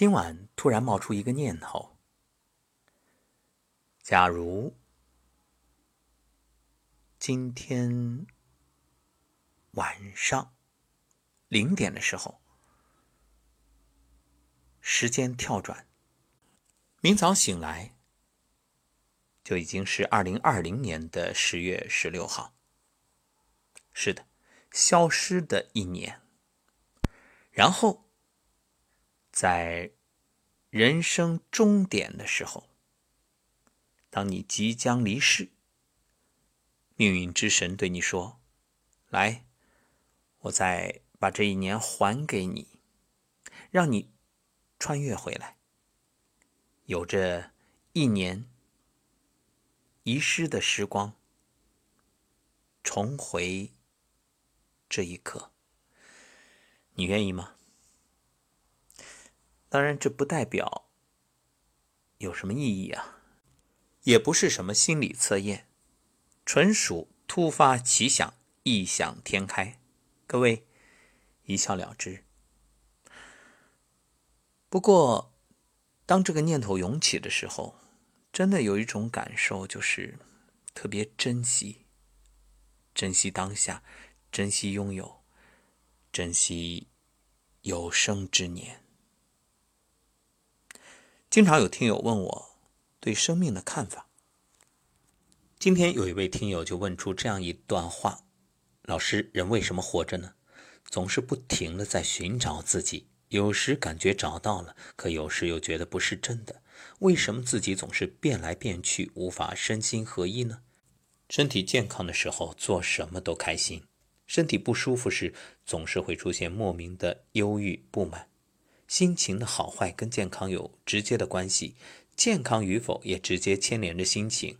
今晚突然冒出一个念头：假如今天晚上零点的时候，时间跳转，明早醒来就已经是二零二零年的十月十六号。是的，消失的一年，然后。在人生终点的时候，当你即将离世，命运之神对你说：“来，我再把这一年还给你，让你穿越回来，有着一年遗失的时光，重回这一刻，你愿意吗？”当然，这不代表有什么意义啊，也不是什么心理测验，纯属突发奇想、异想天开，各位一笑了之。不过，当这个念头涌起的时候，真的有一种感受，就是特别珍惜，珍惜当下，珍惜拥有，珍惜有生之年。经常有听友问我对生命的看法。今天有一位听友就问出这样一段话：“老师，人为什么活着呢？总是不停的在寻找自己，有时感觉找到了，可有时又觉得不是真的。为什么自己总是变来变去，无法身心合一呢？身体健康的时候做什么都开心，身体不舒服时总是会出现莫名的忧郁不满。”心情的好坏跟健康有直接的关系，健康与否也直接牵连着心情。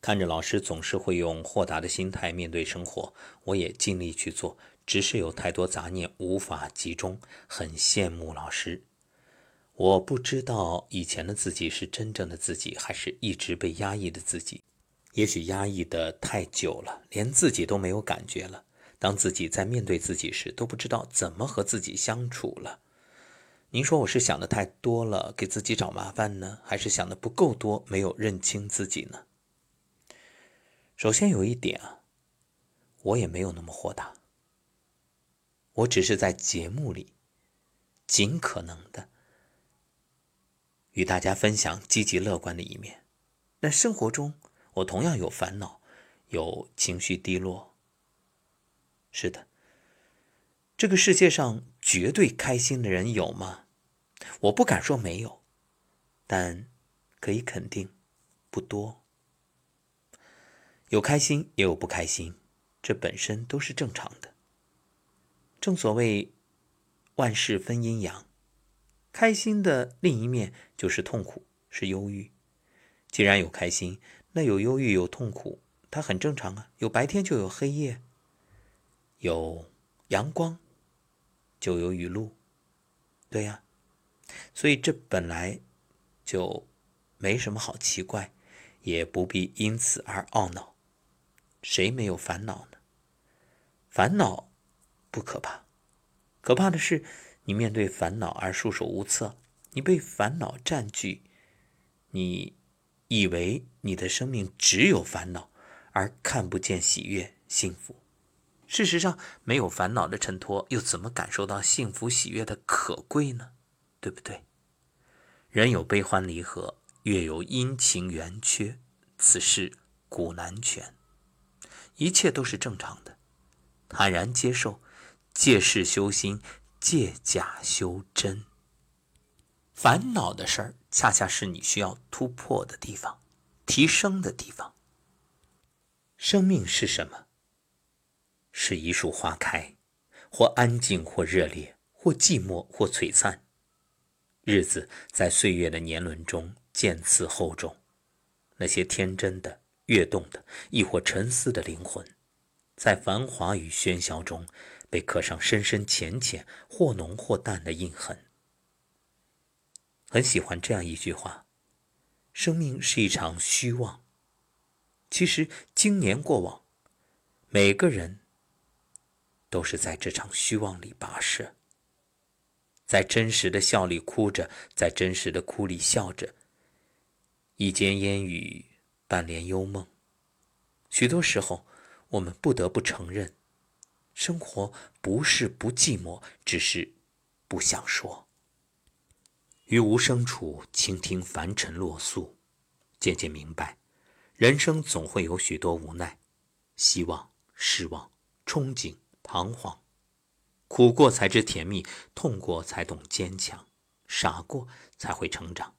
看着老师总是会用豁达的心态面对生活，我也尽力去做，只是有太多杂念无法集中，很羡慕老师。我不知道以前的自己是真正的自己，还是一直被压抑的自己。也许压抑的太久了，连自己都没有感觉了。当自己在面对自己时，都不知道怎么和自己相处了。您说我是想的太多了，给自己找麻烦呢，还是想的不够多，没有认清自己呢？首先有一点啊，我也没有那么豁达。我只是在节目里尽可能的与大家分享积极乐观的一面。但生活中，我同样有烦恼，有情绪低落。是的，这个世界上绝对开心的人有吗？我不敢说没有，但可以肯定不多。有开心也有不开心，这本身都是正常的。正所谓万事分阴阳，开心的另一面就是痛苦，是忧郁。既然有开心，那有忧郁有痛苦，它很正常啊。有白天就有黑夜。有阳光，就有雨露，对呀，所以这本来就没什么好奇怪，也不必因此而懊恼。谁没有烦恼呢？烦恼不可怕，可怕的是你面对烦恼而束手无策，你被烦恼占据，你以为你的生命只有烦恼，而看不见喜悦、幸福。事实上，没有烦恼的衬托，又怎么感受到幸福喜悦的可贵呢？对不对？人有悲欢离合，月有阴晴圆缺，此事古难全。一切都是正常的，坦然接受，借势修心，借假修真。烦恼的事儿，恰恰是你需要突破的地方，提升的地方。生命是什么？是一束花开，或安静，或热烈，或寂寞，或璀璨。日子在岁月的年轮中渐次厚重。那些天真的、跃动的，亦或沉思的灵魂，在繁华与喧嚣中，被刻上深深浅浅、或浓或淡的印痕。很喜欢这样一句话：生命是一场虚妄。其实，经年过往，每个人。都是在这场虚妄里跋涉，在真实的笑里哭着，在真实的哭里笑着。一间烟雨，半帘幽梦。许多时候，我们不得不承认，生活不是不寂寞，只是不想说。于无声处倾听凡尘落素，渐渐明白，人生总会有许多无奈、希望、失望、憧憬、彷徨。苦过才知甜蜜，痛过才懂坚强，傻过才会成长。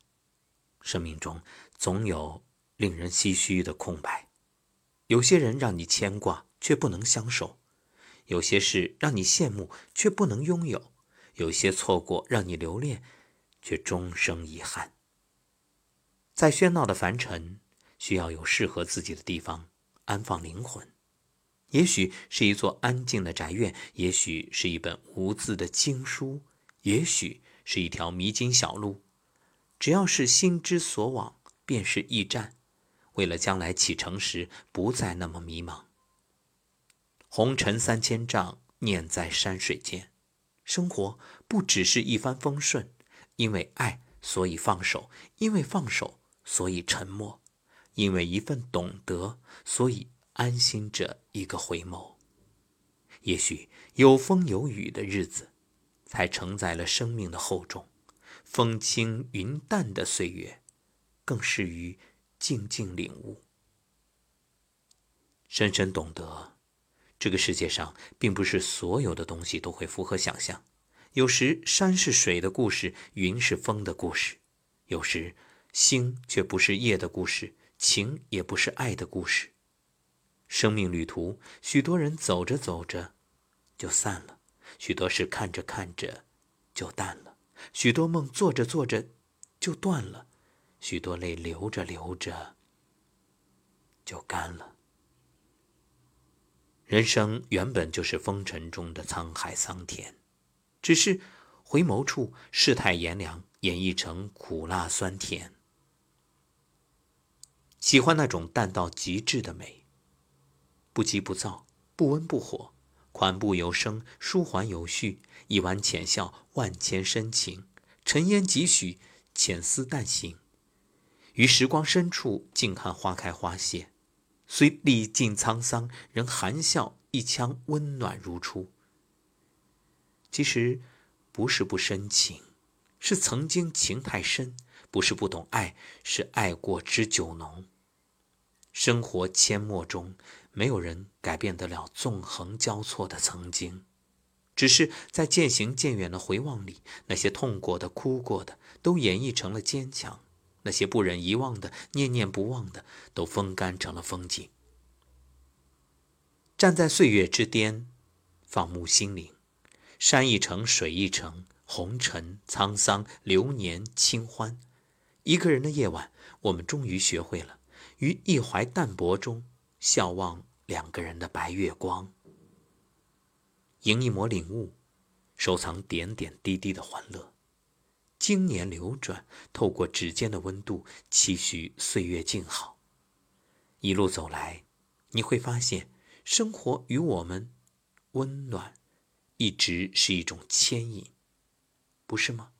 生命中总有令人唏嘘的空白，有些人让你牵挂却不能相守，有些事让你羡慕却不能拥有，有些错过让你留恋，却终生遗憾。在喧闹的凡尘，需要有适合自己的地方安放灵魂，也许是一座安静的宅院，也许是一本无字的经书，也许是一条迷津小路。只要是心之所往，便是驿站。为了将来启程时不再那么迷茫。红尘三千丈，念在山水间。生活不只是一帆风顺，因为爱，所以放手；因为放手，所以沉默；因为一份懂得，所以安心着一个回眸。也许有风有雨的日子，才承载了生命的厚重。风轻云淡的岁月，更适于静静领悟。深深懂得，这个世界上并不是所有的东西都会符合想象。有时山是水的故事，云是风的故事；有时星却不是夜的故事，情也不是爱的故事。生命旅途，许多人走着走着就散了，许多事看着看着就淡了。许多梦做着做着就断了，许多泪流着流着就干了。人生原本就是风尘中的沧海桑田，只是回眸处世态炎凉，演绎成苦辣酸甜。喜欢那种淡到极致的美，不急不躁，不温不火。款步有声，舒缓有序，一弯浅笑，万千深情。尘烟几许，浅思淡行。于时光深处，静看花开花谢。虽历尽沧桑，仍含笑一腔温暖如初。其实，不是不深情，是曾经情太深；不是不懂爱，是爱过知酒浓。生活阡陌中。没有人改变得了纵横交错的曾经，只是在渐行渐远的回望里，那些痛过的、哭过的，都演绎成了坚强；那些不忍遗忘的、念念不忘的，都风干成了风景。站在岁月之巅，放牧心灵，山一程，水一程，红尘沧桑，流年清欢。一个人的夜晚，我们终于学会了于一怀淡泊中。笑望两个人的白月光，迎一抹领悟，收藏点点滴滴的欢乐。经年流转，透过指尖的温度，期许岁月静好。一路走来，你会发现，生活与我们温暖，一直是一种牵引，不是吗？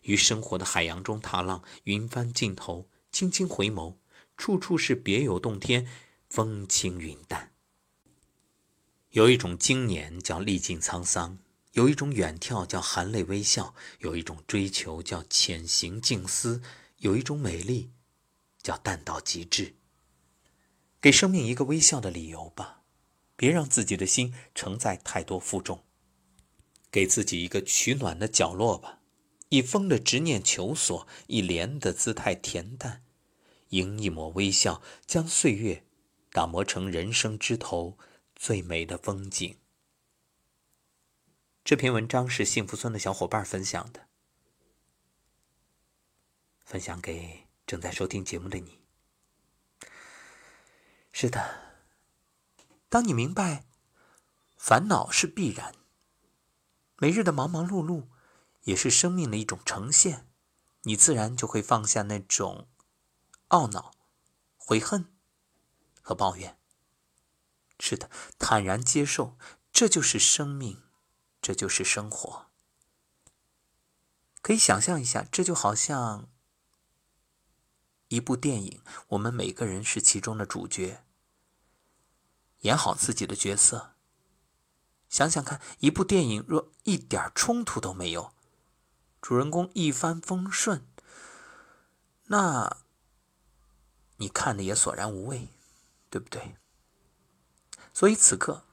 于生活的海洋中踏浪，云帆尽头，轻轻回眸，处处是别有洞天。风轻云淡，有一种经年叫历尽沧桑，有一种远眺叫含泪微笑，有一种追求叫潜行静思，有一种美丽叫淡到极致。给生命一个微笑的理由吧，别让自己的心承载太多负重。给自己一个取暖的角落吧，以风的执念求索，以莲的姿态恬淡，迎一抹微笑，将岁月。打磨成人生枝头最美的风景。这篇文章是幸福村的小伙伴分享的，分享给正在收听节目的你。是的，当你明白烦恼是必然，每日的忙忙碌碌也是生命的一种呈现，你自然就会放下那种懊恼、悔恨。和抱怨，是的，坦然接受，这就是生命，这就是生活。可以想象一下，这就好像一部电影，我们每个人是其中的主角，演好自己的角色。想想看，一部电影若一点冲突都没有，主人公一帆风顺，那你看的也索然无味，对不对？所以此刻，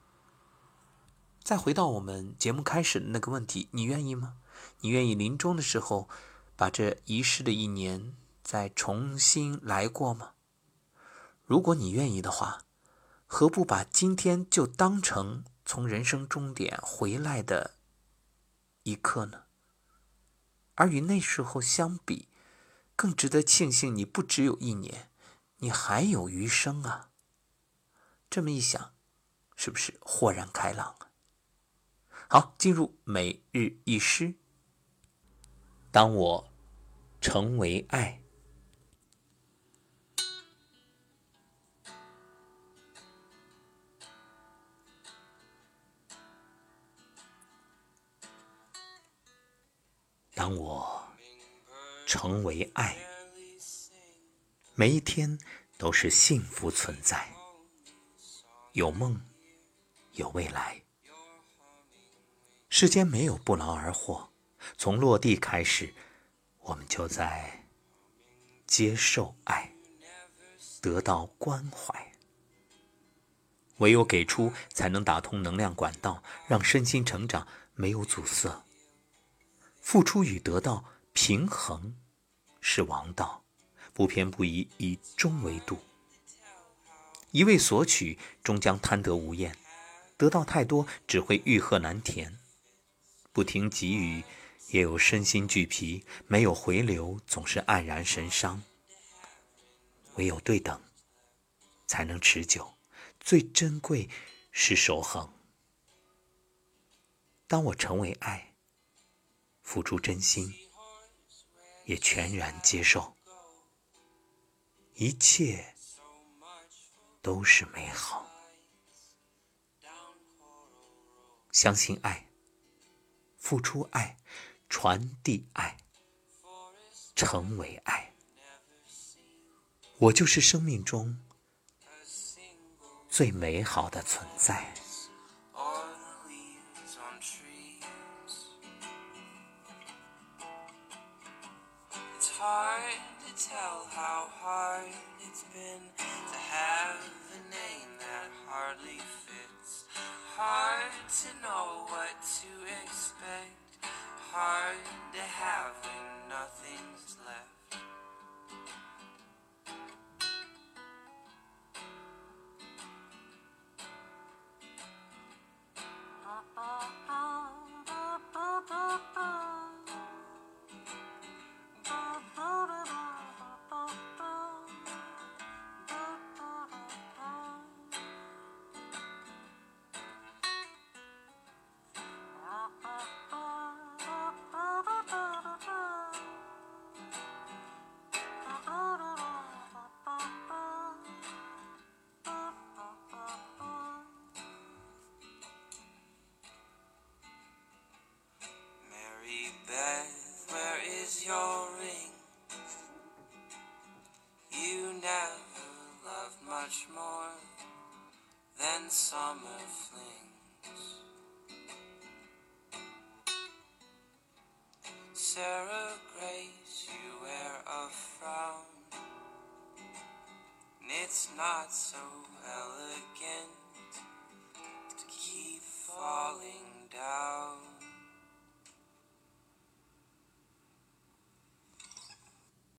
再回到我们节目开始的那个问题，你愿意吗？你愿意临终的时候，把这遗失的一年再重新来过吗？如果你愿意的话，何不把今天就当成从人生终点回来的一刻呢？而与那时候相比，更值得庆幸，你不只有一年，你还有余生啊！这么一想。是不是豁然开朗？好，进入每日一诗。当我成为爱，当我成为爱，每一天都是幸福存在，有梦。有未来，世间没有不劳而获。从落地开始，我们就在接受爱，得到关怀。唯有给出，才能打通能量管道，让身心成长没有阻塞。付出与得到平衡是王道，不偏不倚，以中为度。一味索取，终将贪得无厌。得到太多只会欲壑难填，不停给予也有身心俱疲，没有回流总是黯然神伤。唯有对等，才能持久。最珍贵是守恒。当我成为爱，付出真心，也全然接受，一切都是美好。相信爱，付出爱，传递爱，成为爱。我就是生命中最美好的存在。Hard to have when nothing's left. and summer flings. Sarah Grace, you wear a frown, and it's not so elegant to keep falling down.